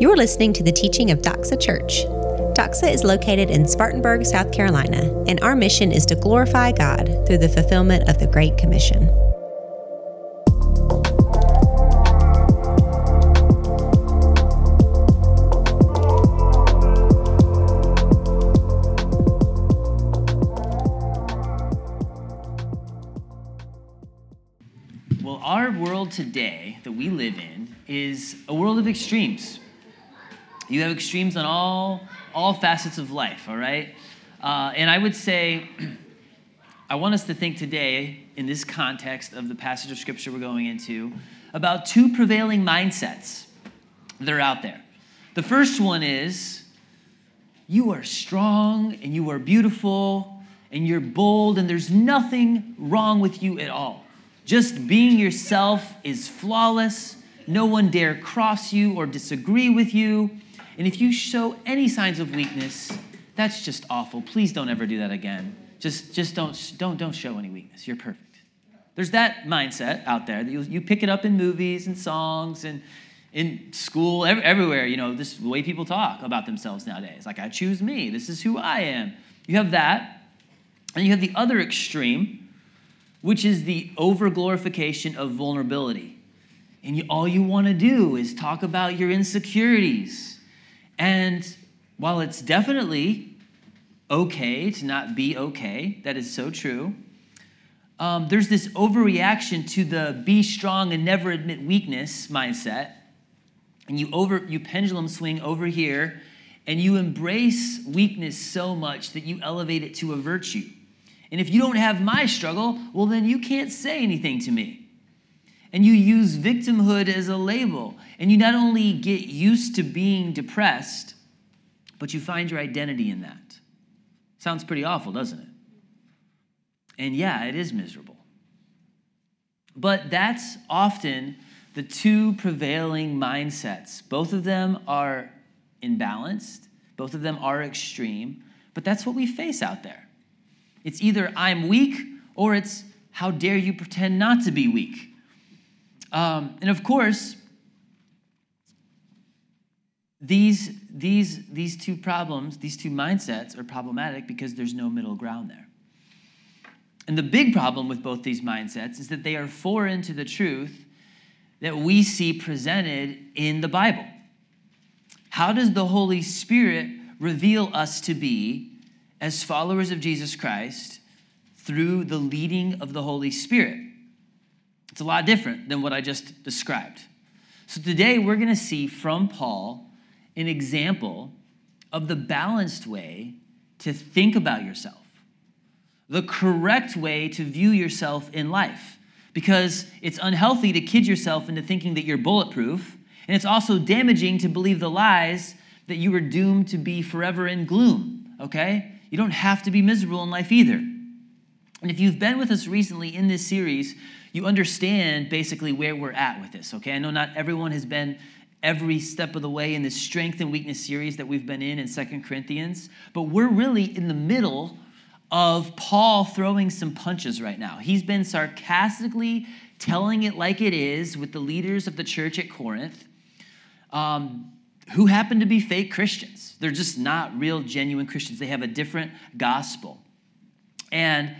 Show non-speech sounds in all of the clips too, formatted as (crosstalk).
You're listening to the teaching of Doxa Church. Doxa is located in Spartanburg, South Carolina, and our mission is to glorify God through the fulfillment of the Great Commission. Well, our world today that we live in is a world of extremes. You have extremes on all, all facets of life, all right? Uh, and I would say, (clears throat) I want us to think today, in this context of the passage of scripture we're going into, about two prevailing mindsets that are out there. The first one is you are strong and you are beautiful and you're bold and there's nothing wrong with you at all. Just being yourself is flawless. No one dare cross you or disagree with you. And if you show any signs of weakness, that's just awful. Please don't ever do that again. Just, just don't, don't, don't show any weakness. You're perfect. There's that mindset out there that you, you pick it up in movies and songs and in school, every, everywhere. You know, this is the way people talk about themselves nowadays. Like, I choose me. This is who I am. You have that. And you have the other extreme, which is the overglorification of vulnerability. And you, all you want to do is talk about your insecurities. And while it's definitely okay to not be okay, that is so true, um, there's this overreaction to the be strong and never admit weakness mindset. And you over you pendulum swing over here and you embrace weakness so much that you elevate it to a virtue. And if you don't have my struggle, well, then you can't say anything to me. And you use victimhood as a label. And you not only get used to being depressed, but you find your identity in that. Sounds pretty awful, doesn't it? And yeah, it is miserable. But that's often the two prevailing mindsets. Both of them are imbalanced, both of them are extreme, but that's what we face out there. It's either I'm weak or it's how dare you pretend not to be weak. Um, and of course, these, these, these two problems, these two mindsets are problematic because there's no middle ground there. And the big problem with both these mindsets is that they are foreign to the truth that we see presented in the Bible. How does the Holy Spirit reveal us to be as followers of Jesus Christ through the leading of the Holy Spirit? It's a lot different than what I just described. So today we're going to see from Paul an example of the balanced way to think about yourself, the correct way to view yourself in life. Because it's unhealthy to kid yourself into thinking that you're bulletproof, and it's also damaging to believe the lies that you were doomed to be forever in gloom, okay? You don't have to be miserable in life either. And if you've been with us recently in this series, you understand basically where we're at with this, okay? I know not everyone has been every step of the way in this strength and weakness series that we've been in in Second Corinthians, but we're really in the middle of Paul throwing some punches right now. He's been sarcastically telling it like it is with the leaders of the church at Corinth, um, who happen to be fake Christians. They're just not real, genuine Christians. They have a different gospel. And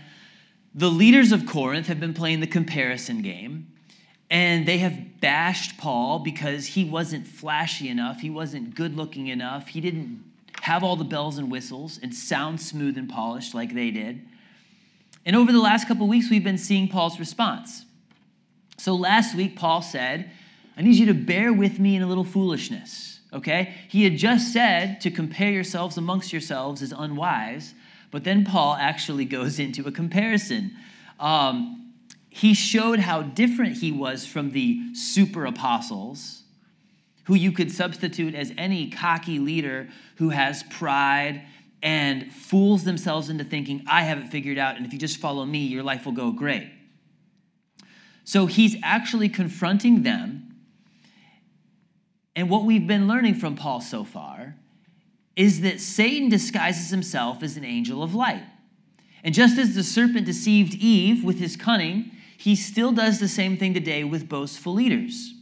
the leaders of Corinth have been playing the comparison game, and they have bashed Paul because he wasn't flashy enough, he wasn't good looking enough, he didn't have all the bells and whistles and sound smooth and polished like they did. And over the last couple weeks, we've been seeing Paul's response. So last week, Paul said, I need you to bear with me in a little foolishness, okay? He had just said to compare yourselves amongst yourselves is unwise, but then Paul actually goes into a comparison. Um, he showed how different he was from the super apostles, who you could substitute as any cocky leader who has pride and fools themselves into thinking, I have it figured out, and if you just follow me, your life will go great. So he's actually confronting them. And what we've been learning from Paul so far is that Satan disguises himself as an angel of light. And just as the serpent deceived Eve with his cunning, he still does the same thing today with boastful leaders.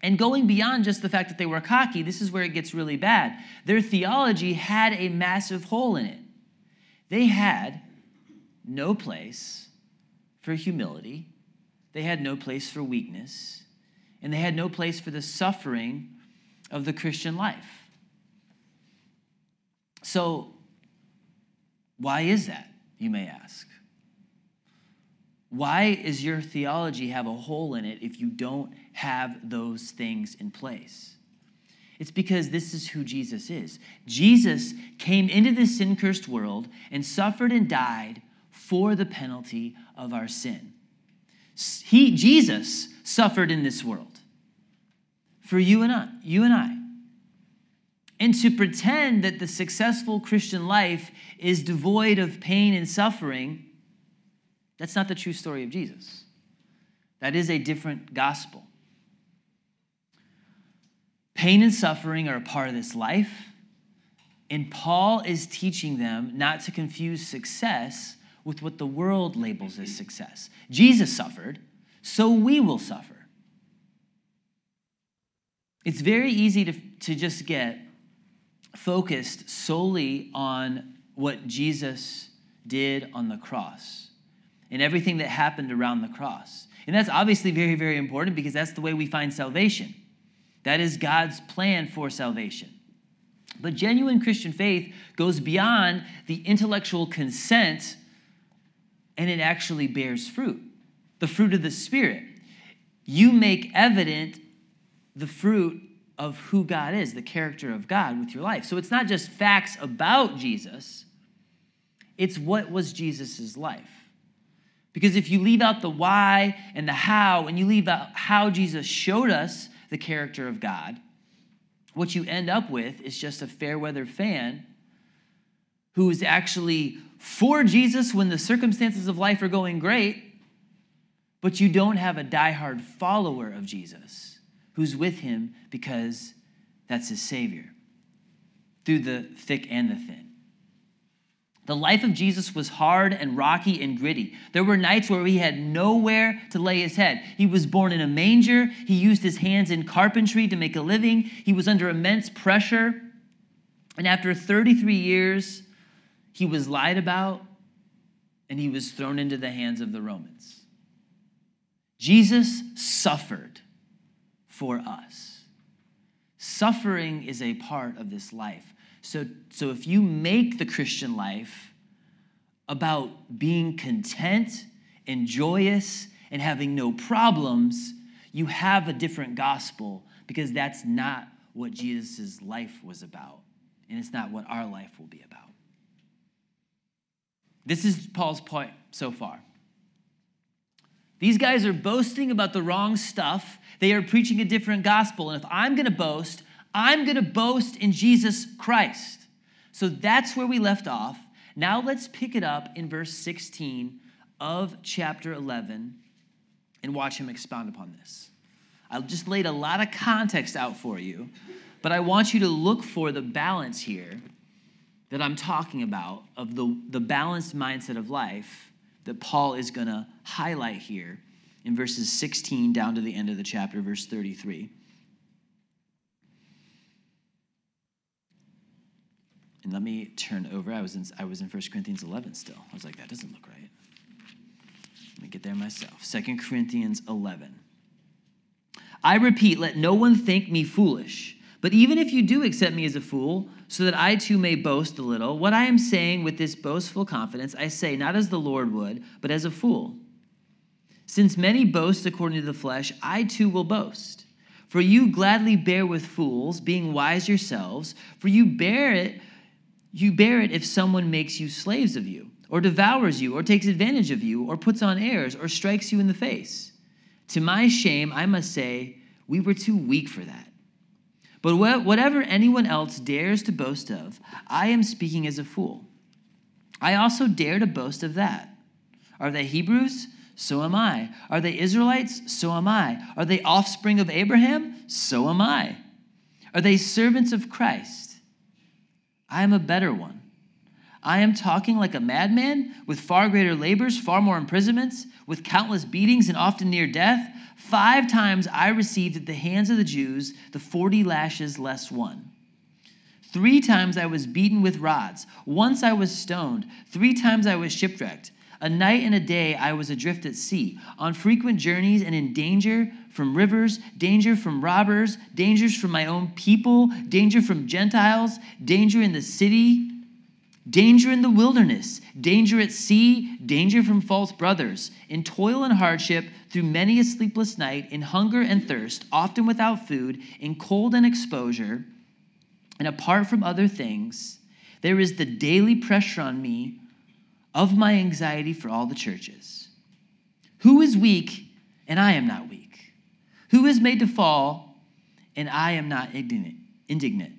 And going beyond just the fact that they were cocky, this is where it gets really bad. Their theology had a massive hole in it. They had no place for humility, they had no place for weakness, and they had no place for the suffering of the Christian life. So, why is that, you may ask? Why is your theology have a hole in it if you don't have those things in place? It's because this is who Jesus is. Jesus came into this sin cursed world and suffered and died for the penalty of our sin. He, Jesus, suffered in this world for you and I, you and I. And to pretend that the successful Christian life is devoid of pain and suffering that's not the true story of Jesus. That is a different gospel. Pain and suffering are a part of this life, and Paul is teaching them not to confuse success with what the world labels as success. Jesus suffered, so we will suffer. It's very easy to, to just get focused solely on what Jesus did on the cross and everything that happened around the cross. And that's obviously very, very important because that's the way we find salvation. That is God's plan for salvation. But genuine Christian faith goes beyond the intellectual consent and it actually bears fruit the fruit of the Spirit. You make evident the fruit of who God is, the character of God with your life. So it's not just facts about Jesus, it's what was Jesus' life. Because if you leave out the why and the how, and you leave out how Jesus showed us the character of God, what you end up with is just a fair weather fan who is actually for Jesus when the circumstances of life are going great, but you don't have a diehard follower of Jesus who's with him because that's his Savior through the thick and the thin. The life of Jesus was hard and rocky and gritty. There were nights where he had nowhere to lay his head. He was born in a manger. He used his hands in carpentry to make a living. He was under immense pressure. And after 33 years, he was lied about and he was thrown into the hands of the Romans. Jesus suffered for us. Suffering is a part of this life. So, so if you make the Christian life about being content and joyous and having no problems, you have a different gospel because that's not what Jesus' life was about. And it's not what our life will be about. This is Paul's point so far. These guys are boasting about the wrong stuff. They are preaching a different gospel. And if I'm going to boast, I'm going to boast in Jesus Christ. So that's where we left off. Now let's pick it up in verse 16 of chapter 11 and watch him expound upon this. I just laid a lot of context out for you, but I want you to look for the balance here that I'm talking about of the, the balanced mindset of life that Paul is going to highlight here in verses 16 down to the end of the chapter, verse 33. And let me turn over. I was in, I was in 1 Corinthians 11 still. I was like, that doesn't look right. Let me get there myself. 2 Corinthians 11. I repeat, let no one think me foolish. But even if you do accept me as a fool, so that I too may boast a little, what I am saying with this boastful confidence, I say not as the Lord would, but as a fool. Since many boast according to the flesh, I too will boast. For you gladly bear with fools, being wise yourselves, for you bear it you bear it if someone makes you slaves of you, or devours you, or takes advantage of you, or puts on airs, or strikes you in the face. To my shame, I must say, we were too weak for that. But whatever anyone else dares to boast of, I am speaking as a fool. I also dare to boast of that. Are they Hebrews? So am I. Are they Israelites? So am I. Are they offspring of Abraham? So am I. Are they servants of Christ? I am a better one. I am talking like a madman, with far greater labors, far more imprisonments, with countless beatings, and often near death. Five times I received at the hands of the Jews the forty lashes less one. Three times I was beaten with rods. Once I was stoned. Three times I was shipwrecked. A night and a day I was adrift at sea, on frequent journeys and in danger from rivers, danger from robbers, dangers from my own people, danger from Gentiles, danger in the city danger in the wilderness, danger at sea, danger from false brothers, in toil and hardship, through many a sleepless night, in hunger and thirst, often without food, in cold and exposure, and apart from other things, there is the daily pressure on me of my anxiety for all the churches. Who is weak and I am not weak? Who is made to fall and I am not indignant?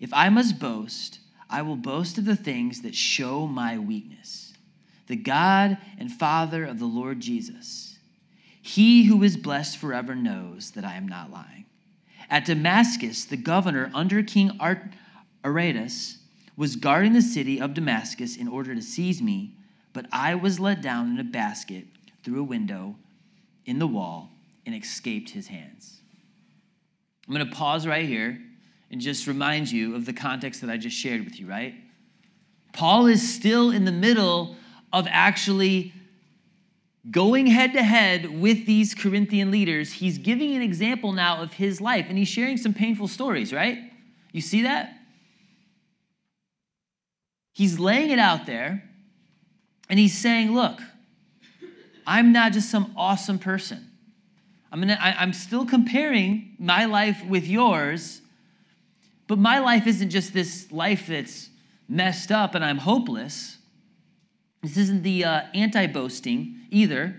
If I must boast, I will boast of the things that show my weakness. The God and Father of the Lord Jesus, he who is blessed forever knows that I am not lying. At Damascus, the governor under King Aretas was guarding the city of Damascus in order to seize me, but I was let down in a basket through a window in the wall and escaped his hands. I'm going to pause right here and just remind you of the context that I just shared with you, right? Paul is still in the middle of actually going head to head with these Corinthian leaders. He's giving an example now of his life, and he's sharing some painful stories, right? You see that? He's laying it out there, and he's saying, Look, I'm not just some awesome person. I'm, gonna, I, I'm still comparing my life with yours but my life isn't just this life that's messed up and I'm hopeless. This isn't the uh, anti boasting either.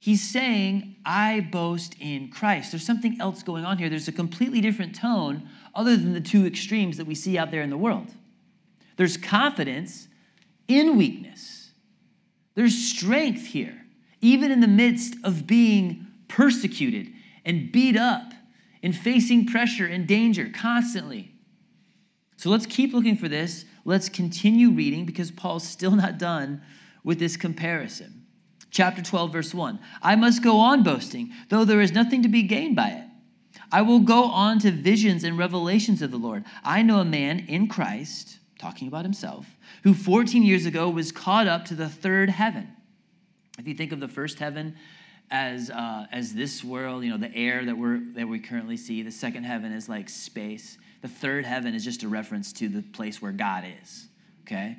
He's saying, I boast in Christ. There's something else going on here. There's a completely different tone other than the two extremes that we see out there in the world. There's confidence in weakness, there's strength here, even in the midst of being persecuted and beat up and facing pressure and danger constantly. So let's keep looking for this. Let's continue reading because Paul's still not done with this comparison. Chapter 12, verse 1 I must go on boasting, though there is nothing to be gained by it. I will go on to visions and revelations of the Lord. I know a man in Christ, talking about himself, who 14 years ago was caught up to the third heaven. If you think of the first heaven as uh, as this world, you know, the air that we're that we currently see. The second heaven is like space. The third heaven is just a reference to the place where God is. Okay,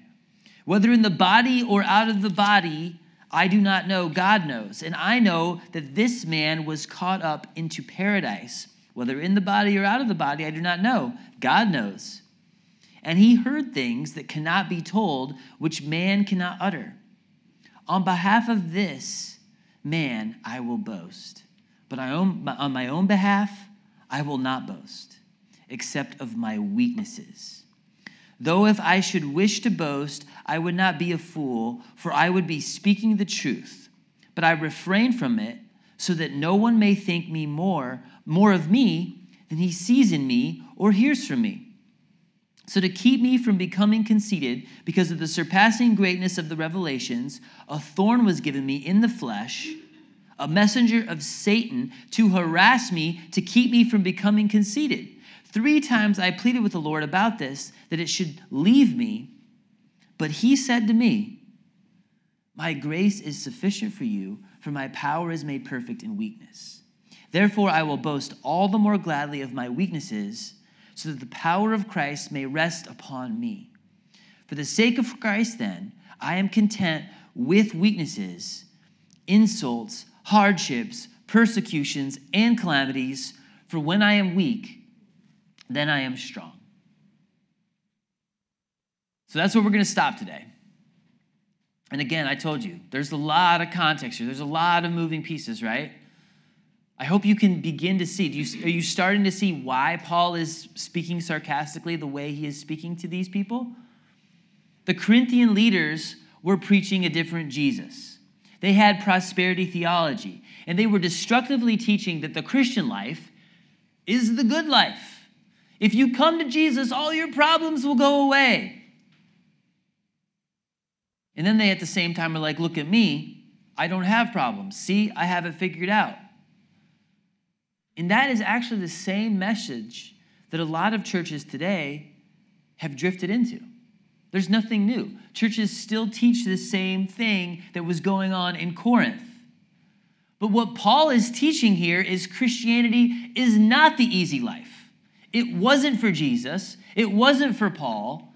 whether in the body or out of the body, I do not know. God knows, and I know that this man was caught up into paradise. Whether in the body or out of the body, I do not know. God knows. And he heard things that cannot be told, which man cannot utter. On behalf of this man, I will boast. But on my own behalf, I will not boast, except of my weaknesses. Though if I should wish to boast, I would not be a fool, for I would be speaking the truth. But I refrain from it, so that no one may think me more, more of me than he sees in me or hears from me. So, to keep me from becoming conceited because of the surpassing greatness of the revelations, a thorn was given me in the flesh, a messenger of Satan to harass me, to keep me from becoming conceited. Three times I pleaded with the Lord about this, that it should leave me. But he said to me, My grace is sufficient for you, for my power is made perfect in weakness. Therefore, I will boast all the more gladly of my weaknesses so that the power of Christ may rest upon me. For the sake of Christ, then, I am content with weaknesses, insults, hardships, persecutions, and calamities, for when I am weak, then I am strong. So that's where we're going to stop today. And again, I told you, there's a lot of context here. There's a lot of moving pieces, right? I hope you can begin to see. You, are you starting to see why Paul is speaking sarcastically the way he is speaking to these people? The Corinthian leaders were preaching a different Jesus. They had prosperity theology, and they were destructively teaching that the Christian life is the good life. If you come to Jesus, all your problems will go away. And then they at the same time are like, look at me. I don't have problems. See, I have it figured out. And that is actually the same message that a lot of churches today have drifted into. There's nothing new. Churches still teach the same thing that was going on in Corinth. But what Paul is teaching here is Christianity is not the easy life. It wasn't for Jesus, it wasn't for Paul,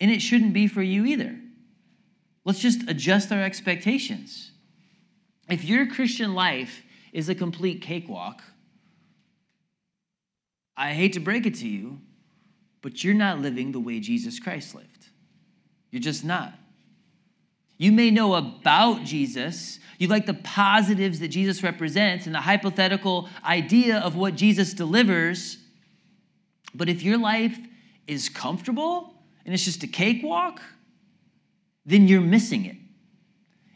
and it shouldn't be for you either. Let's just adjust our expectations. If your Christian life is a complete cakewalk, I hate to break it to you, but you're not living the way Jesus Christ lived. You're just not. You may know about Jesus, you like the positives that Jesus represents and the hypothetical idea of what Jesus delivers, but if your life is comfortable and it's just a cakewalk, then you're missing it.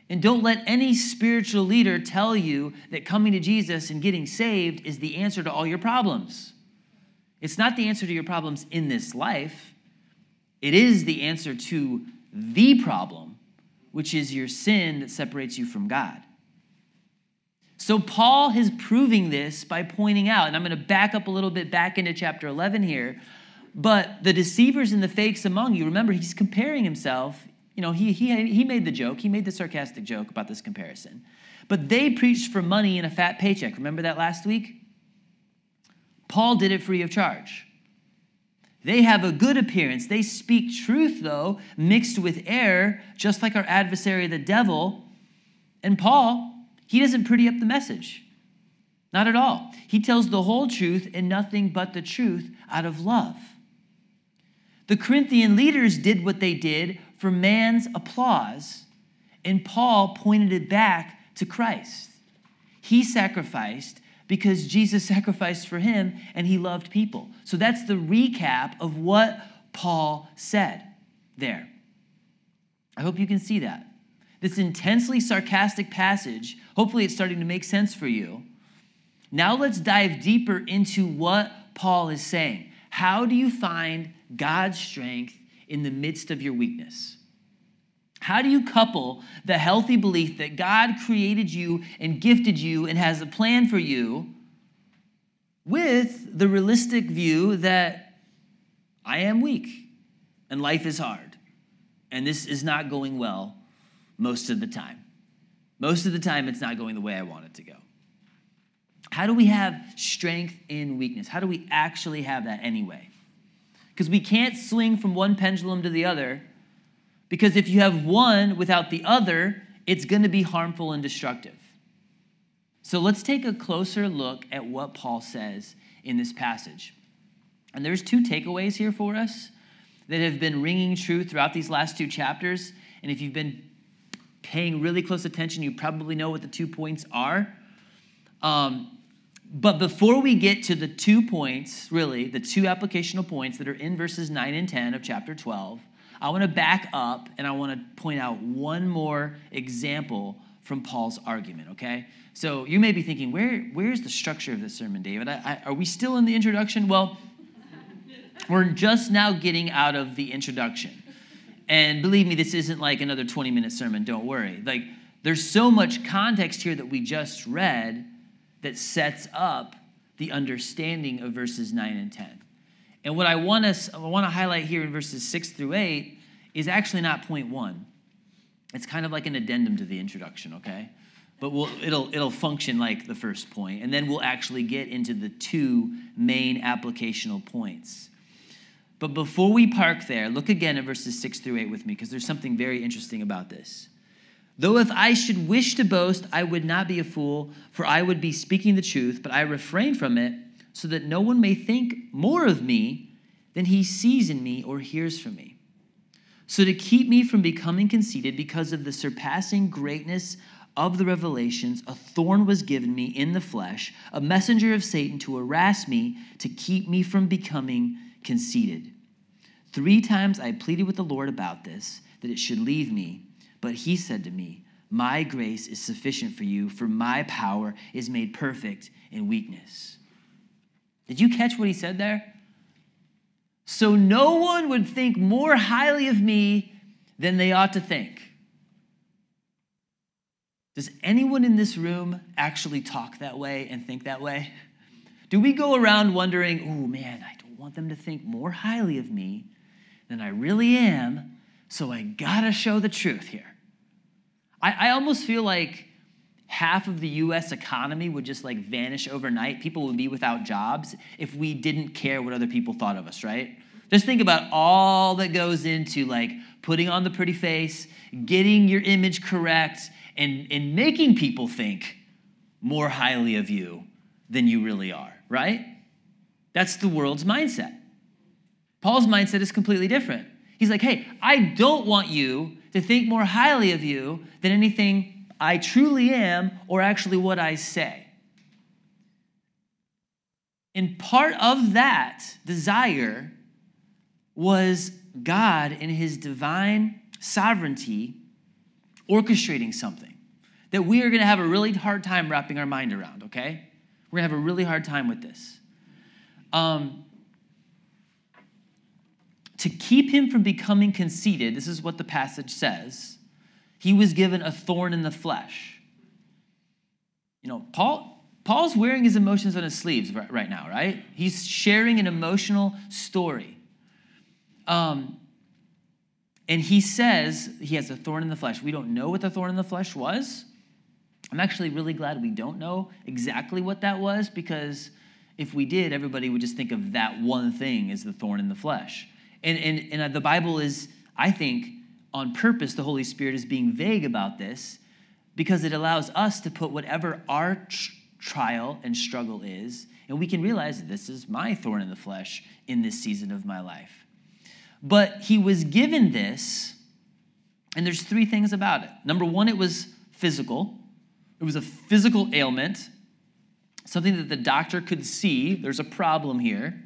And don't let any spiritual leader tell you that coming to Jesus and getting saved is the answer to all your problems. It's not the answer to your problems in this life, it is the answer to the problem, which is your sin that separates you from God. So, Paul is proving this by pointing out, and I'm going to back up a little bit back into chapter 11 here. But the deceivers and the fakes among you, remember, he's comparing himself. You know, he, he, he made the joke, he made the sarcastic joke about this comparison. But they preached for money and a fat paycheck. Remember that last week? Paul did it free of charge. They have a good appearance. They speak truth, though, mixed with error, just like our adversary, the devil. And Paul, he doesn't pretty up the message. Not at all. He tells the whole truth and nothing but the truth out of love. The Corinthian leaders did what they did for man's applause, and Paul pointed it back to Christ. He sacrificed because Jesus sacrificed for him and he loved people. So that's the recap of what Paul said there. I hope you can see that. This intensely sarcastic passage, hopefully it's starting to make sense for you. Now let's dive deeper into what Paul is saying. How do you find God's strength in the midst of your weakness? How do you couple the healthy belief that God created you and gifted you and has a plan for you with the realistic view that I am weak and life is hard and this is not going well most of the time? Most of the time, it's not going the way I want it to go. How do we have strength in weakness? How do we actually have that anyway? Because we can't swing from one pendulum to the other because if you have one without the other, it's going to be harmful and destructive. So let's take a closer look at what Paul says in this passage. And there's two takeaways here for us that have been ringing true throughout these last two chapters. And if you've been paying really close attention, you probably know what the two points are. Um, but before we get to the two points, really, the two applicational points that are in verses 9 and 10 of chapter 12, I want to back up and I want to point out one more example from Paul's argument, okay? So you may be thinking, where, where's the structure of this sermon, David? I, I, are we still in the introduction? Well, (laughs) we're just now getting out of the introduction. And believe me, this isn't like another 20 minute sermon, don't worry. Like, there's so much context here that we just read that sets up the understanding of verses 9 and 10. And what I want to, I want to highlight here in verses 6 through 8 is actually not point one. It's kind of like an addendum to the introduction, okay? But we'll, it'll, it'll function like the first point, and then we'll actually get into the two main applicational points. But before we park there, look again at verses 6 through 8 with me, because there's something very interesting about this. Though if I should wish to boast, I would not be a fool, for I would be speaking the truth, but I refrain from it so that no one may think more of me than he sees in me or hears from me. So, to keep me from becoming conceited because of the surpassing greatness of the revelations, a thorn was given me in the flesh, a messenger of Satan to harass me, to keep me from becoming conceited. Three times I pleaded with the Lord about this, that it should leave me, but he said to me, My grace is sufficient for you, for my power is made perfect in weakness. Did you catch what he said there? so no one would think more highly of me than they ought to think. Does anyone in this room actually talk that way and think that way? Do we go around wondering, oh man, I don't want them to think more highly of me than I really am, so I gotta show the truth here? I, I almost feel like half of the US economy would just like vanish overnight. People would be without jobs if we didn't care what other people thought of us, right? Just think about all that goes into like putting on the pretty face, getting your image correct, and, and making people think more highly of you than you really are, right? That's the world's mindset. Paul's mindset is completely different. He's like, hey, I don't want you to think more highly of you than anything I truly am or actually what I say. And part of that desire was God in his divine sovereignty orchestrating something that we are going to have a really hard time wrapping our mind around, okay? We're going to have a really hard time with this. Um, to keep him from becoming conceited, this is what the passage says, he was given a thorn in the flesh. You know, Paul. Paul's wearing his emotions on his sleeves right, right now, right? He's sharing an emotional story. Um, and he says he has a thorn in the flesh. We don't know what the thorn in the flesh was. I'm actually really glad we don't know exactly what that was because if we did, everybody would just think of that one thing as the thorn in the flesh. And, and, and the Bible is, I think, on purpose, the Holy Spirit is being vague about this because it allows us to put whatever our tr- trial and struggle is, and we can realize this is my thorn in the flesh in this season of my life. But he was given this, and there's three things about it. Number one, it was physical, it was a physical ailment, something that the doctor could see. There's a problem here.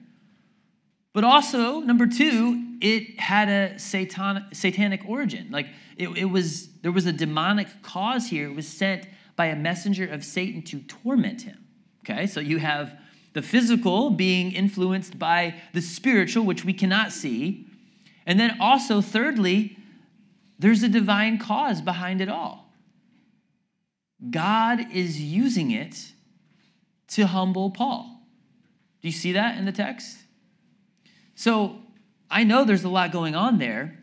But also, number two, it had a satan, satanic origin. Like it, it was, there was a demonic cause here. It was sent by a messenger of Satan to torment him. Okay, so you have the physical being influenced by the spiritual, which we cannot see. And then also, thirdly, there's a divine cause behind it all. God is using it to humble Paul. Do you see that in the text? So I know there's a lot going on there.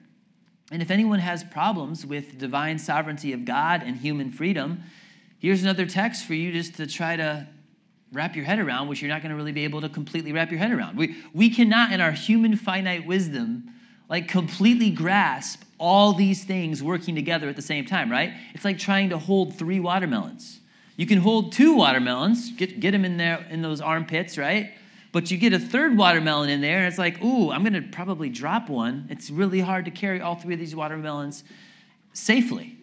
And if anyone has problems with divine sovereignty of God and human freedom, here's another text for you just to try to wrap your head around, which you're not going to really be able to completely wrap your head around. We, we cannot, in our human finite wisdom, like completely grasp all these things working together at the same time, right? It's like trying to hold three watermelons. You can hold two watermelons, get, get them in there in those armpits, right? But you get a third watermelon in there, and it's like, ooh, I'm gonna probably drop one. It's really hard to carry all three of these watermelons safely.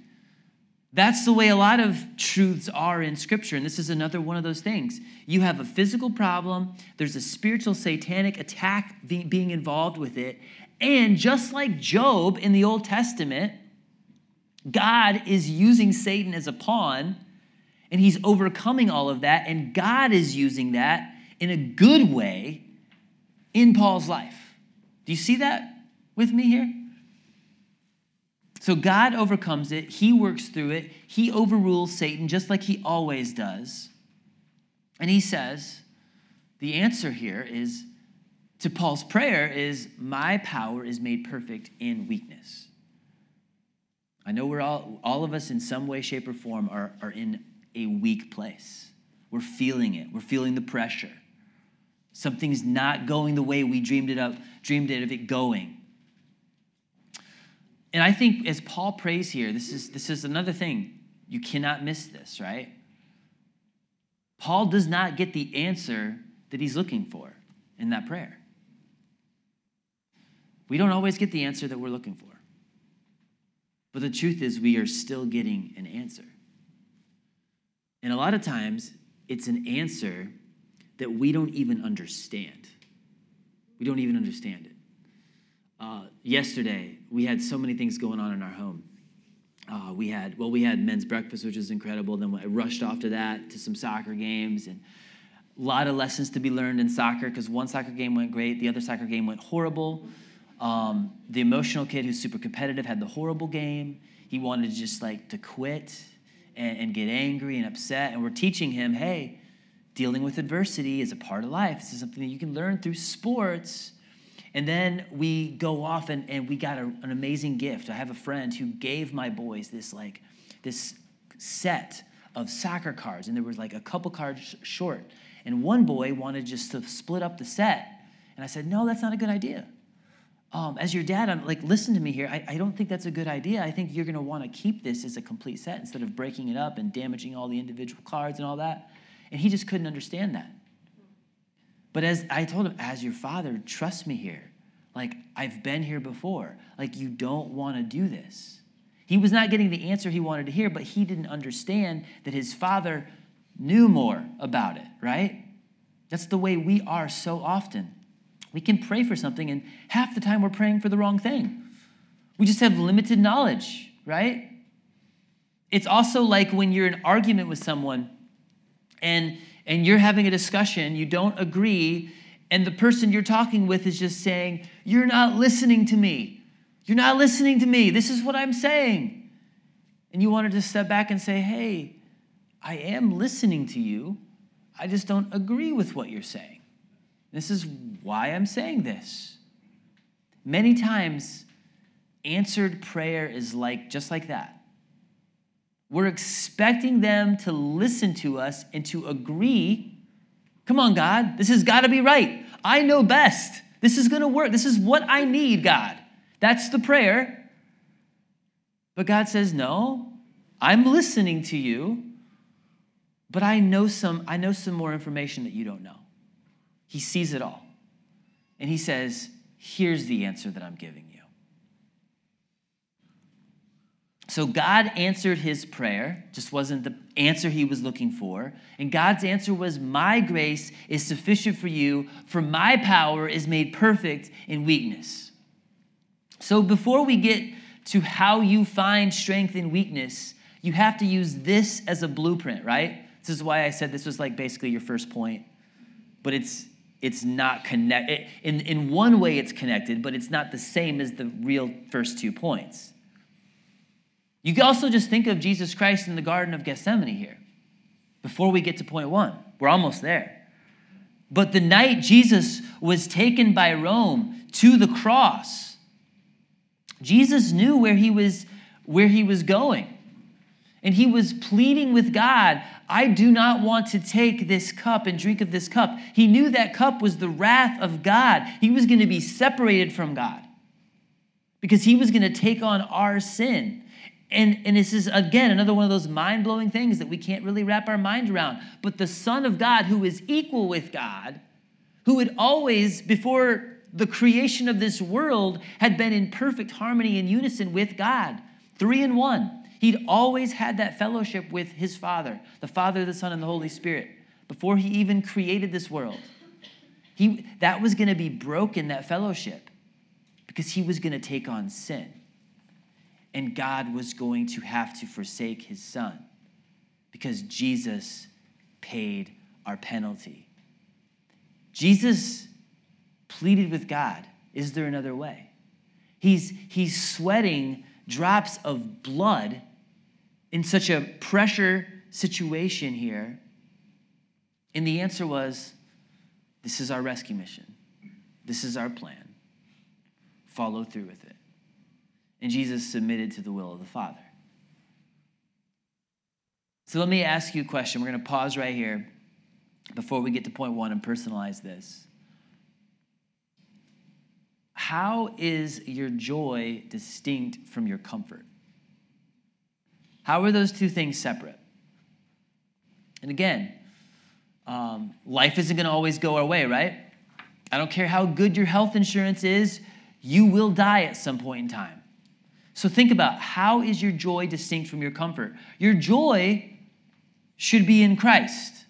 That's the way a lot of truths are in Scripture, and this is another one of those things. You have a physical problem, there's a spiritual satanic attack being involved with it, and just like Job in the Old Testament, God is using Satan as a pawn and he's overcoming all of that. And God is using that in a good way in Paul's life. Do you see that with me here? So God overcomes it, he works through it, he overrules Satan just like he always does. And he says, the answer here is to Paul's prayer is, My power is made perfect in weakness. I know we're all, all of us in some way, shape, or form are, are in a weak place. We're feeling it. We're feeling the pressure. Something's not going the way we dreamed it up, dreamed it of it going. And I think as Paul prays here, this is, this is another thing. You cannot miss this, right? Paul does not get the answer that he's looking for in that prayer. We don't always get the answer that we're looking for. But the truth is, we are still getting an answer. And a lot of times, it's an answer that we don't even understand. We don't even understand it. Uh, yesterday, we had so many things going on in our home. Uh, we had, well, we had men's breakfast, which was incredible. Then I rushed off to that, to some soccer games. And A lot of lessons to be learned in soccer because one soccer game went great, the other soccer game went horrible. Um, the emotional kid who's super competitive had the horrible game. He wanted to just like to quit and, and get angry and upset. And we're teaching him, hey, dealing with adversity is a part of life. This is something that you can learn through sports. And then we go off and, and we got a, an amazing gift. I have a friend who gave my boys this like this set of soccer cards, and there was like a couple cards short. And one boy wanted just to split up the set. And I said, No, that's not a good idea. Um, as your dad, I'm like, listen to me here. I, I don't think that's a good idea. I think you're going to want to keep this as a complete set instead of breaking it up and damaging all the individual cards and all that. And he just couldn't understand that. But as I told him, as your father, trust me here. Like, I've been here before. Like, you don't want to do this. He was not getting the answer he wanted to hear, but he didn't understand that his father knew more about it, right? That's the way we are so often. We can pray for something, and half the time we're praying for the wrong thing. We just have limited knowledge, right? It's also like when you're in argument with someone and, and you're having a discussion, you don't agree, and the person you're talking with is just saying, You're not listening to me. You're not listening to me. This is what I'm saying. And you wanted to step back and say, Hey, I am listening to you. I just don't agree with what you're saying. This is why I'm saying this. Many times, answered prayer is like just like that. We're expecting them to listen to us and to agree. Come on, God, this has got to be right. I know best. This is going to work. This is what I need, God. That's the prayer. But God says, "No. I'm listening to you, but I know some I know some more information that you don't know." He sees it all. And he says, Here's the answer that I'm giving you. So God answered his prayer, just wasn't the answer he was looking for. And God's answer was, My grace is sufficient for you, for my power is made perfect in weakness. So before we get to how you find strength in weakness, you have to use this as a blueprint, right? This is why I said this was like basically your first point, but it's it's not connected. In, in one way, it's connected, but it's not the same as the real first two points. You can also just think of Jesus Christ in the Garden of Gethsemane here. Before we get to point one, we're almost there. But the night Jesus was taken by Rome to the cross, Jesus knew where he was, where he was going. And he was pleading with God I do not want to take this cup and drink of this cup. He knew that cup was the wrath of God. He was going to be separated from God because he was going to take on our sin. And, and this is, again, another one of those mind blowing things that we can't really wrap our mind around. But the Son of God, who is equal with God, who had always, before the creation of this world, had been in perfect harmony and unison with God, three in one He'd always had that fellowship with his Father, the Father, the Son, and the Holy Spirit, before he even created this world. He, that was going to be broken, that fellowship, because he was going to take on sin. And God was going to have to forsake his Son because Jesus paid our penalty. Jesus pleaded with God, Is there another way? He's, he's sweating drops of blood in such a pressure situation here? And the answer was this is our rescue mission, this is our plan. Follow through with it. And Jesus submitted to the will of the Father. So let me ask you a question. We're going to pause right here before we get to point one and personalize this. How is your joy distinct from your comfort? How are those two things separate? And again, um, life isn't going to always go our way, right? I don't care how good your health insurance is, you will die at some point in time. So think about how is your joy distinct from your comfort? Your joy should be in Christ.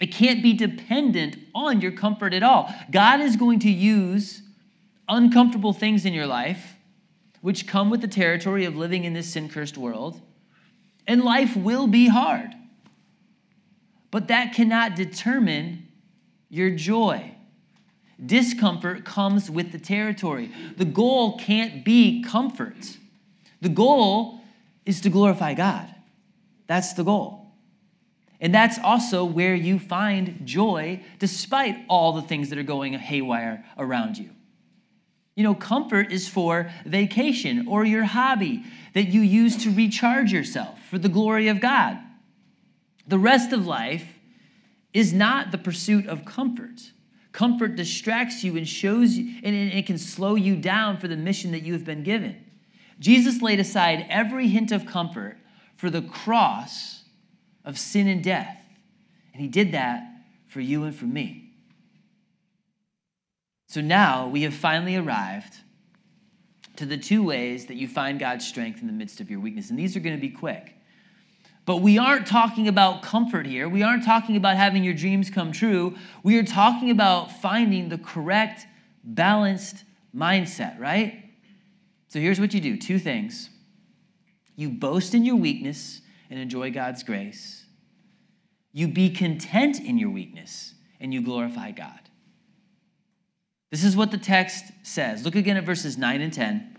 It can't be dependent on your comfort at all. God is going to use uncomfortable things in your life which come with the territory of living in this sin cursed world, and life will be hard. but that cannot determine your joy. Discomfort comes with the territory. The goal can't be comfort. The goal is to glorify God. That's the goal. And that's also where you find joy despite all the things that are going haywire around you. You know, comfort is for vacation or your hobby that you use to recharge yourself for the glory of God. The rest of life is not the pursuit of comfort. Comfort distracts you and shows you, and it can slow you down for the mission that you have been given. Jesus laid aside every hint of comfort for the cross of sin and death. And he did that for you and for me. So now we have finally arrived to the two ways that you find God's strength in the midst of your weakness. And these are going to be quick. But we aren't talking about comfort here. We aren't talking about having your dreams come true. We are talking about finding the correct, balanced mindset, right? So here's what you do two things you boast in your weakness and enjoy God's grace, you be content in your weakness and you glorify God. This is what the text says. Look again at verses 9 and 10.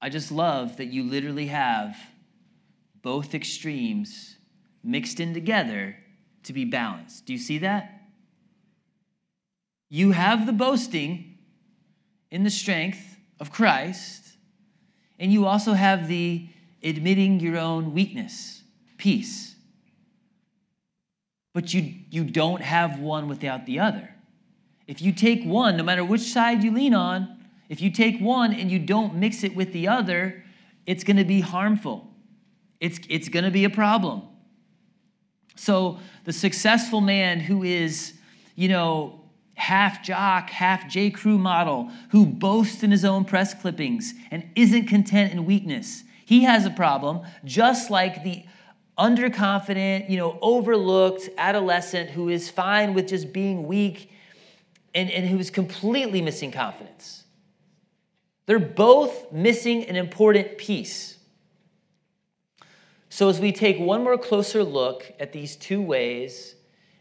I just love that you literally have both extremes mixed in together to be balanced. Do you see that? You have the boasting in the strength of Christ, and you also have the admitting your own weakness, peace but you, you don't have one without the other. If you take one, no matter which side you lean on, if you take one and you don't mix it with the other, it's going to be harmful. It's, it's going to be a problem. So, the successful man who is, you know, half jock, half J. Crew model, who boasts in his own press clippings and isn't content in weakness, he has a problem, just like the underconfident, you know, overlooked adolescent who is fine with just being weak and, and who's completely missing confidence. They're both missing an important piece. So, as we take one more closer look at these two ways,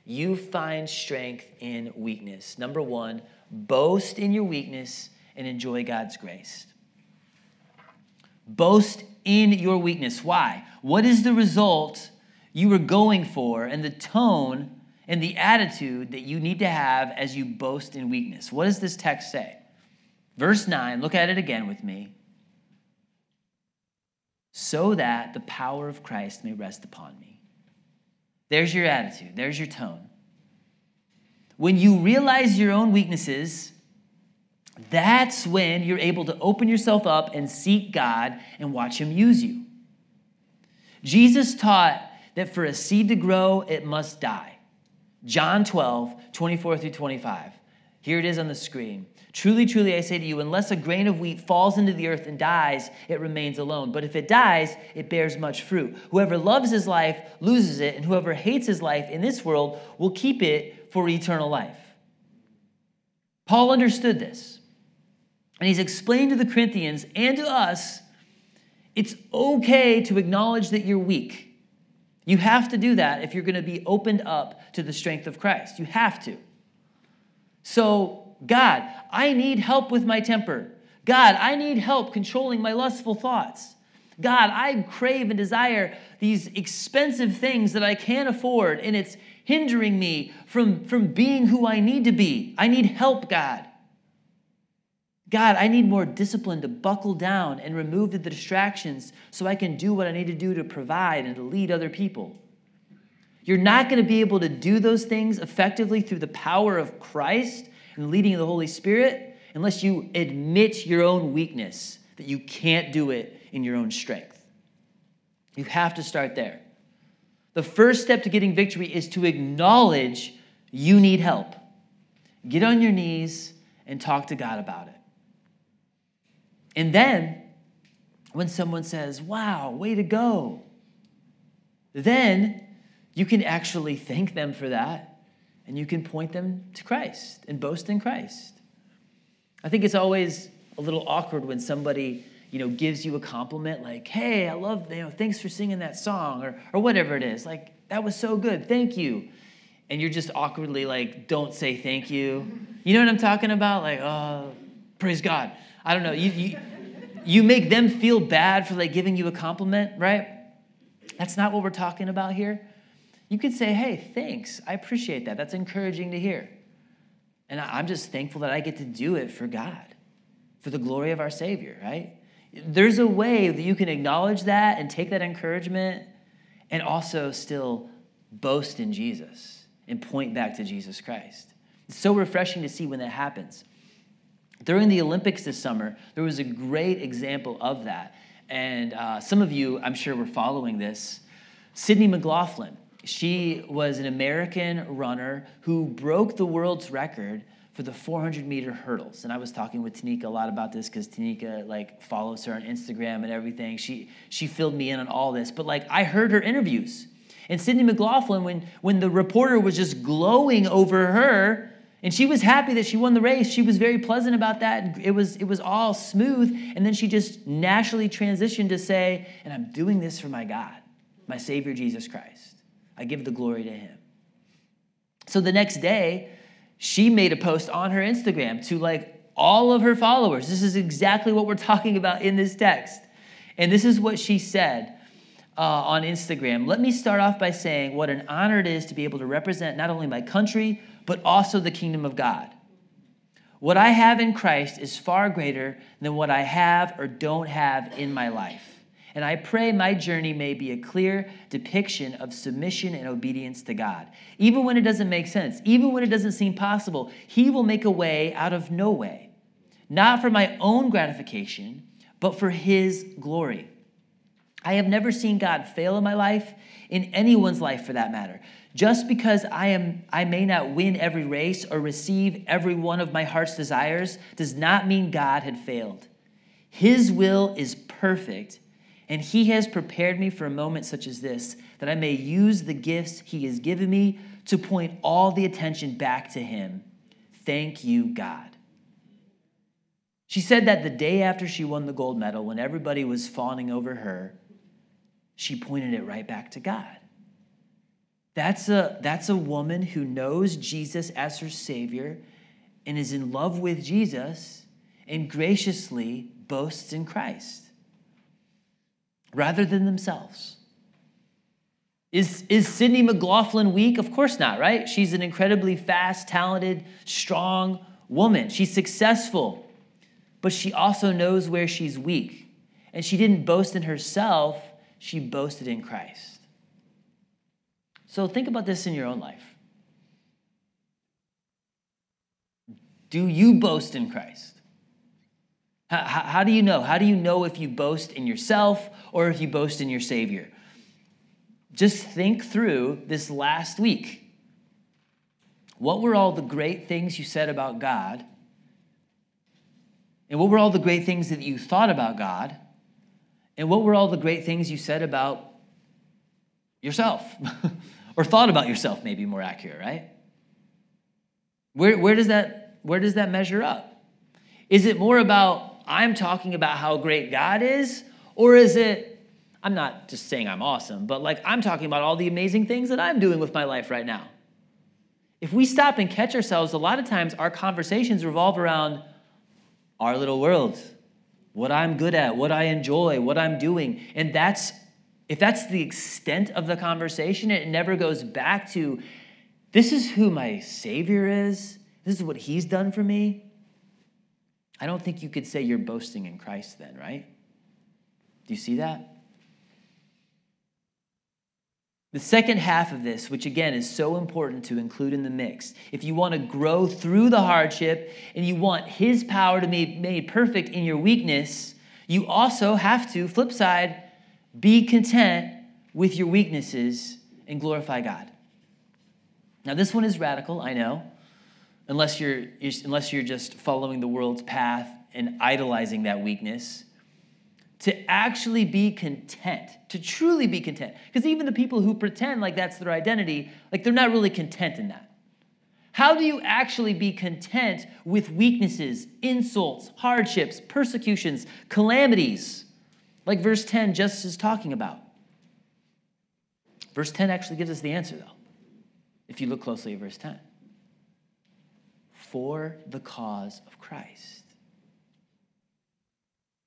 you find strength in weakness. Number one, boast in your weakness and enjoy God's grace. Boast in your weakness. Why? What is the result you were going for and the tone and the attitude that you need to have as you boast in weakness? What does this text say? Verse 9, look at it again with me. So that the power of Christ may rest upon me. There's your attitude, there's your tone. When you realize your own weaknesses, that's when you're able to open yourself up and seek God and watch Him use you. Jesus taught that for a seed to grow, it must die. John 12, 24 through 25. Here it is on the screen. Truly, truly, I say to you, unless a grain of wheat falls into the earth and dies, it remains alone. But if it dies, it bears much fruit. Whoever loves his life loses it, and whoever hates his life in this world will keep it for eternal life. Paul understood this. And he's explained to the Corinthians and to us it's okay to acknowledge that you're weak. You have to do that if you're going to be opened up to the strength of Christ. You have to. So, God, I need help with my temper. God, I need help controlling my lustful thoughts. God, I crave and desire these expensive things that I can't afford, and it's hindering me from, from being who I need to be. I need help, God. God, I need more discipline to buckle down and remove the distractions so I can do what I need to do to provide and to lead other people. You're not going to be able to do those things effectively through the power of Christ and leading of the Holy Spirit unless you admit your own weakness, that you can't do it in your own strength. You have to start there. The first step to getting victory is to acknowledge you need help. Get on your knees and talk to God about it. And then, when someone says, Wow, way to go, then you can actually thank them for that and you can point them to Christ and boast in Christ. I think it's always a little awkward when somebody you know gives you a compliment like hey i love you know thanks for singing that song or, or whatever it is. Like that was so good. Thank you. And you're just awkwardly like don't say thank you. You know what i'm talking about? Like oh praise god. I don't know. You, you, you make them feel bad for like giving you a compliment right? That's not what we're talking about here you could say hey thanks i appreciate that that's encouraging to hear and i'm just thankful that i get to do it for god for the glory of our Savior, right? There's a way that you can acknowledge that and take that encouragement and also still boast in Jesus and point back to Jesus Christ. It's so refreshing to see when that happens. During the Olympics this summer, there was a great example of that. And uh, some of you, I'm sure, were following this. Sydney McLaughlin, she was an American runner who broke the world's record for the 400 meter hurdles. And I was talking with Tanika a lot about this because Tanika like follows her on Instagram and everything. She she filled me in on all this. But like I heard her interviews. And Sydney McLaughlin, when when the reporter was just glowing over her, and she was happy that she won the race, she was very pleasant about that. It was it was all smooth. And then she just naturally transitioned to say, and I'm doing this for my God, my Savior Jesus Christ. I give the glory to him. So the next day, she made a post on her Instagram to like all of her followers. This is exactly what we're talking about in this text. And this is what she said uh, on Instagram. Let me start off by saying what an honor it is to be able to represent not only my country, but also the kingdom of God. What I have in Christ is far greater than what I have or don't have in my life. And I pray my journey may be a clear depiction of submission and obedience to God. Even when it doesn't make sense, even when it doesn't seem possible, He will make a way out of no way, not for my own gratification, but for His glory. I have never seen God fail in my life, in anyone's life for that matter. Just because I am I may not win every race or receive every one of my heart's desires does not mean God had failed. His will is perfect and he has prepared me for a moment such as this, that I may use the gifts he has given me to point all the attention back to him. Thank you, God. She said that the day after she won the gold medal, when everybody was fawning over her, she pointed it right back to God. That's a, that's a woman who knows Jesus as her Savior and is in love with Jesus and graciously boasts in Christ rather than themselves. Is, is Sydney McLaughlin weak? Of course not, right? She's an incredibly fast, talented, strong woman. She's successful, but she also knows where she's weak. And she didn't boast in herself, she boasted in Christ. So think about this in your own life. Do you boast in Christ? How, how, do you know? How do you know if you boast in yourself or if you boast in your Savior? Just think through this last week. What were all the great things you said about God? And what were all the great things that you thought about God? And what were all the great things you said about yourself? (laughs) or thought about yourself, maybe more accurate, right? Where, where, does that, where does that measure up? Is it more about I'm talking about how great God is? Or is it, I'm not just saying I'm awesome, but like I'm talking about all the amazing things that I'm doing with my life right now? If we stop and catch ourselves, a lot of times our conversations revolve around our little world, what I'm good at, what I enjoy, what I'm doing. And that's, if that's the extent of the conversation, it never goes back to this is who my Savior is, this is what He's done for me. I don't think you could say you're boasting in Christ then, right? Do you see that? The second half of this, which again is so important to include in the mix, if you want to grow through the hardship and you want His power to be made perfect in your weakness, you also have to, flip side, be content with your weaknesses and glorify God. Now, this one is radical, I know, unless you're, unless you're just following the world's path and idolizing that weakness. To actually be content, to truly be content. Because even the people who pretend like that's their identity, like they're not really content in that. How do you actually be content with weaknesses, insults, hardships, persecutions, calamities, like verse 10 just is talking about? Verse 10 actually gives us the answer, though, if you look closely at verse 10. For the cause of Christ.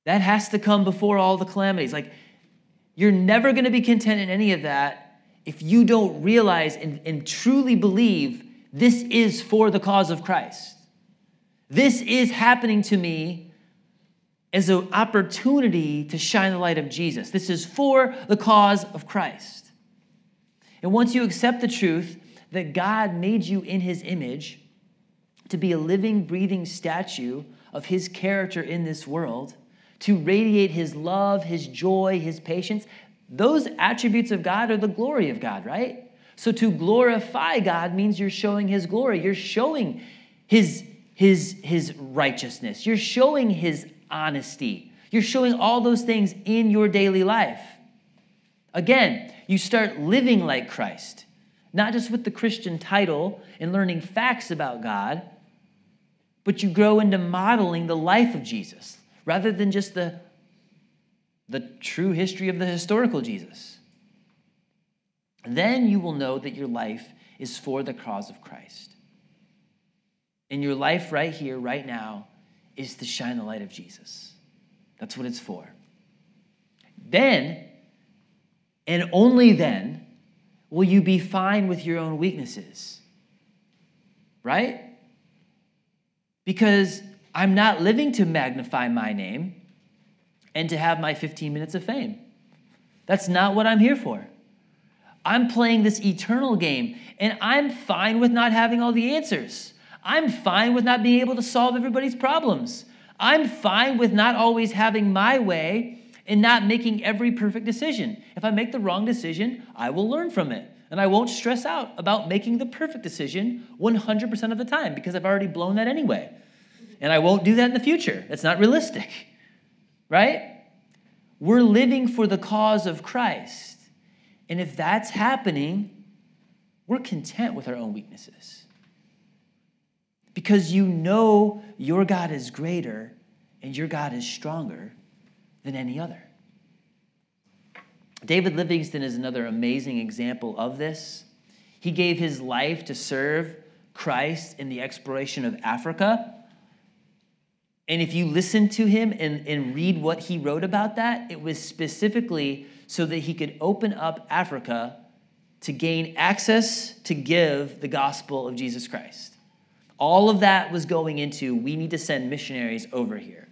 That has to come before all the calamities. Like, you're never going to be content in any of that if you don't realize and, and truly believe this is for the cause of Christ. This is happening to me as an opportunity to shine the light of Jesus. This is for the cause of Christ. And once you accept the truth that God made you in his image to be a living, breathing statue of his character in this world, to radiate his love, his joy, his patience, those attributes of God are the glory of God, right? So to glorify God means you're showing his glory. You're showing his, his, his righteousness. You're showing his honesty. You're showing all those things in your daily life. Again, you start living like Christ, not just with the Christian title and learning facts about God, but you grow into modeling the life of Jesus rather than just the, the true history of the historical Jesus. Then you will know that your life is for the cause of Christ. And your life right here, right now, is to shine the light of Jesus. That's what it's for. Then, and only then, will you be fine with your own weaknesses. Right? Because I'm not living to magnify my name and to have my 15 minutes of fame. That's not what I'm here for. I'm playing this eternal game, and I'm fine with not having all the answers. I'm fine with not being able to solve everybody's problems. I'm fine with not always having my way and not making every perfect decision. If I make the wrong decision, I will learn from it. And I won't stress out about making the perfect decision 100% of the time because I've already blown that anyway. And I won't do that in the future. That's not realistic, right? We're living for the cause of Christ. And if that's happening, we're content with our own weaknesses. Because you know your God is greater and your God is stronger than any other. David Livingstone is another amazing example of this. He gave his life to serve Christ in the exploration of Africa. And if you listen to him and, and read what he wrote about that, it was specifically so that he could open up Africa to gain access to give the gospel of Jesus Christ. All of that was going into we need to send missionaries over here.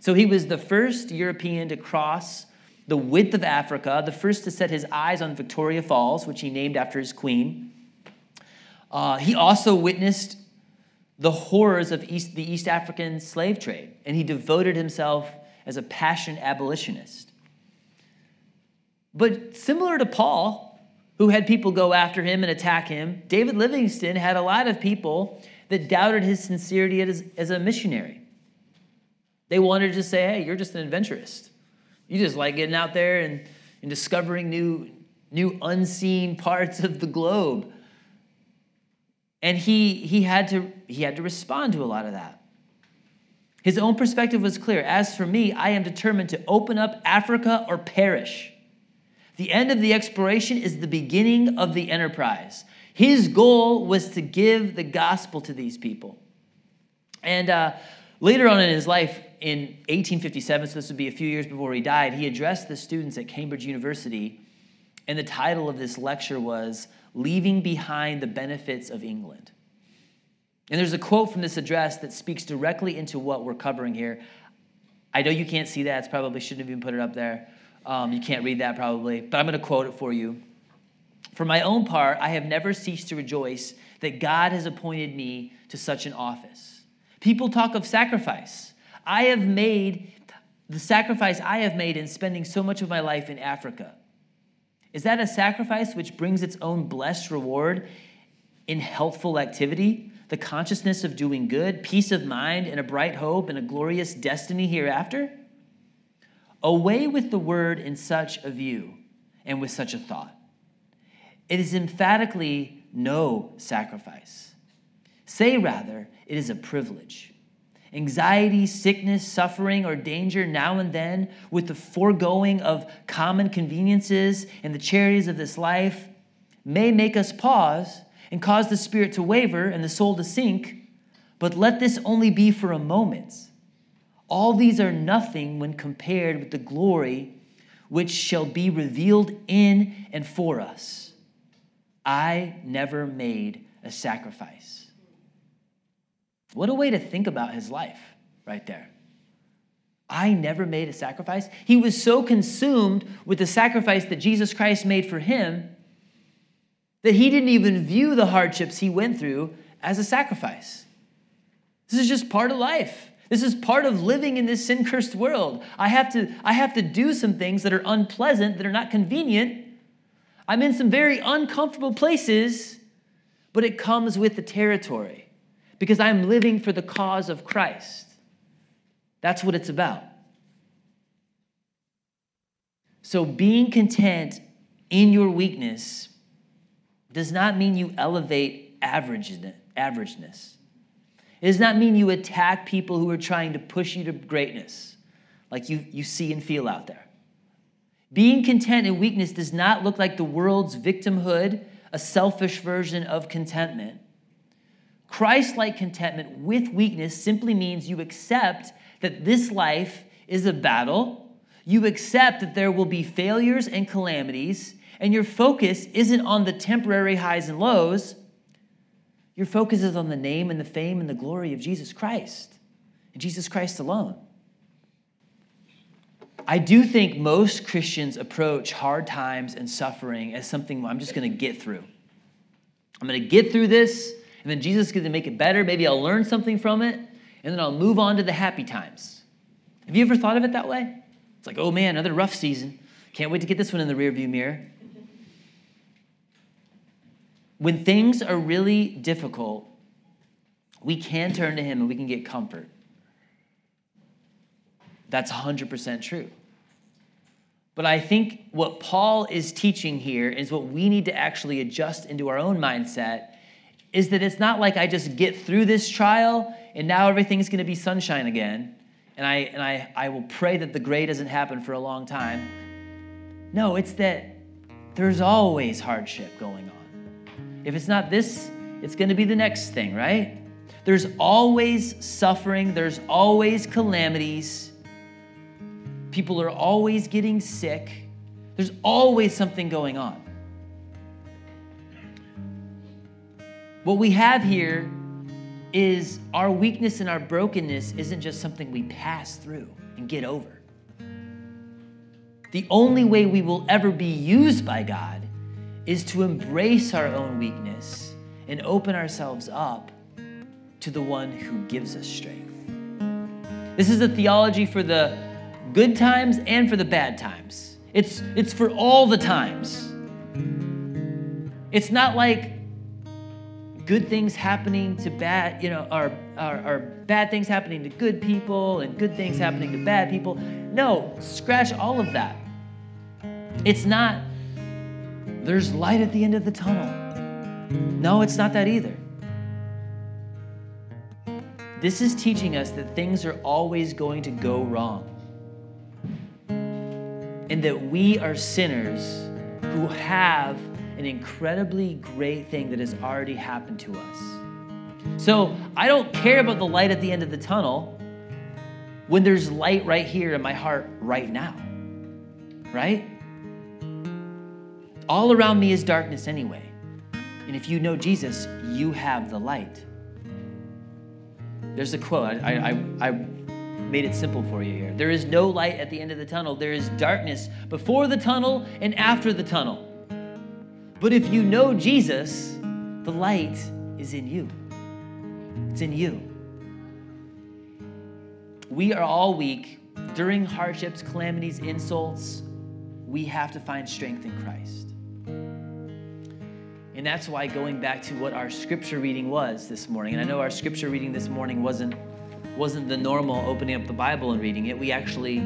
So he was the first European to cross the width of Africa, the first to set his eyes on Victoria Falls, which he named after his queen. Uh, he also witnessed the horrors of East, the East African slave trade, and he devoted himself as a passionate abolitionist. But similar to Paul, who had people go after him and attack him, David Livingstone had a lot of people that doubted his sincerity as, as a missionary. They wanted to say, hey, you're just an adventurist. You just like getting out there and, and discovering new, new unseen parts of the globe. And he, he, had to, he had to respond to a lot of that. His own perspective was clear. As for me, I am determined to open up Africa or perish. The end of the exploration is the beginning of the enterprise. His goal was to give the gospel to these people. And uh, later on in his life, in 1857, so this would be a few years before he died, he addressed the students at Cambridge University, and the title of this lecture was Leaving Behind the Benefits of England. And there's a quote from this address that speaks directly into what we're covering here. I know you can't see that, it's probably shouldn't have even put it up there. Um, you can't read that probably, but I'm going to quote it for you. For my own part, I have never ceased to rejoice that God has appointed me to such an office. People talk of sacrifice. I have made the sacrifice I have made in spending so much of my life in Africa? Is that a sacrifice which brings its own blessed reward in healthful activity, the consciousness of doing good, peace of mind, and a bright hope and a glorious destiny hereafter? Away with the word in such a view and with such a thought. It is emphatically no sacrifice. Say rather, it is a privilege. Anxiety, sickness, suffering, or danger now and then, with the foregoing of common conveniences and the charities of this life, may make us pause and cause the spirit to waver and the soul to sink, but let this only be for a moment. All these are nothing when compared with the glory which shall be revealed in and for us. I never made a sacrifice. What a way to think about his life right there. I never made a sacrifice. He was so consumed with the sacrifice that Jesus Christ made for him that he didn't even view the hardships he went through as a sacrifice. This is just part of life. This is part of living in this sin cursed world. I have, to, I have to do some things that are unpleasant, that are not convenient. I'm in some very uncomfortable places, but it comes with the territory because I'm living for the cause of Christ. That's what it's about. So, being content in your weakness does not mean you elevate averageness. It does not mean you attack people who are trying to push you to greatness, like you, you see and feel out there. Being content in weakness does not look like the world's victimhood, a selfish version of contentment. Christ like contentment with weakness simply means you accept that this life is a battle. You accept that there will be failures and calamities, and your focus isn't on the temporary highs and lows, your focus is on the name and the fame and the glory of Jesus Christ and Jesus Christ alone. I do think most Christians approach hard times and suffering as something I'm just going to get through. I'm going to get through this, and then Jesus is going to make it better. Maybe I'll learn something from it, and then I'll move on to the happy times. Have you ever thought of it that way? It's like, oh man, another rough season. Can't wait to get this one in the rearview mirror when things are really difficult, we can turn to Him and we can get comfort. That's 100% true. But I think what Paul is teaching here is what we need to actually adjust into our own mindset is that it's not like I just get through this trial and now everything's going to be sunshine again. And I, and I, I will pray that the gray doesn't happen for a long time. No, it's that there's always hardship going on. If it's not this, it's going to be the next thing, right? There's always suffering, there's always calamities. People are always getting sick. There's always something going on. What we have here is our weakness and our brokenness isn't just something we pass through and get over. The only way we will ever be used by God is to embrace our own weakness and open ourselves up to the one who gives us strength. This is a theology for the good times and for the bad times. It's, it's for all the times. It's not like good things happening to bad, you know, are, are, are bad things happening to good people and good things happening to bad people. No, scratch all of that. It's not there's light at the end of the tunnel. No, it's not that either. This is teaching us that things are always going to go wrong. And that we are sinners who have an incredibly great thing that has already happened to us. So I don't care about the light at the end of the tunnel when there's light right here in my heart right now. Right? All around me is darkness anyway. And if you know Jesus, you have the light. There's a quote. I, I, I made it simple for you here. There is no light at the end of the tunnel. There is darkness before the tunnel and after the tunnel. But if you know Jesus, the light is in you. It's in you. We are all weak during hardships, calamities, insults, we have to find strength in Christ. And that's why going back to what our scripture reading was this morning, and I know our scripture reading this morning wasn't wasn't the normal opening up the Bible and reading it. We actually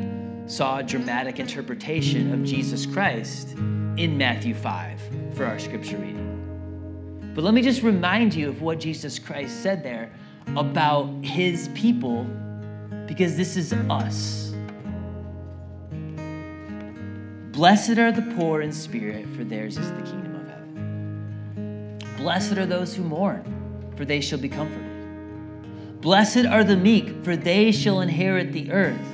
saw a dramatic interpretation of Jesus Christ in Matthew 5 for our scripture reading. But let me just remind you of what Jesus Christ said there about his people because this is us. Blessed are the poor in spirit, for theirs is the kingdom of heaven. Blessed are those who mourn, for they shall be comforted. Blessed are the meek, for they shall inherit the earth.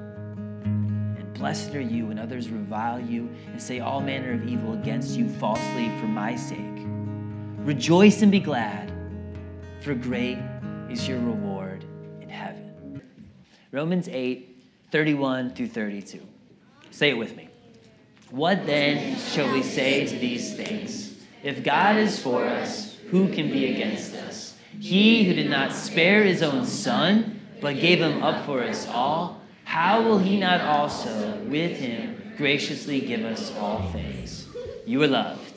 Blessed are you when others revile you and say all manner of evil against you falsely for my sake. Rejoice and be glad, for great is your reward in heaven. Romans 8, 31 through 32. Say it with me. What then shall we say to these things? If God is for us, who can be against us? He who did not spare his own son, but gave him up for us all, how will he not also with him graciously give us all things? You are loved.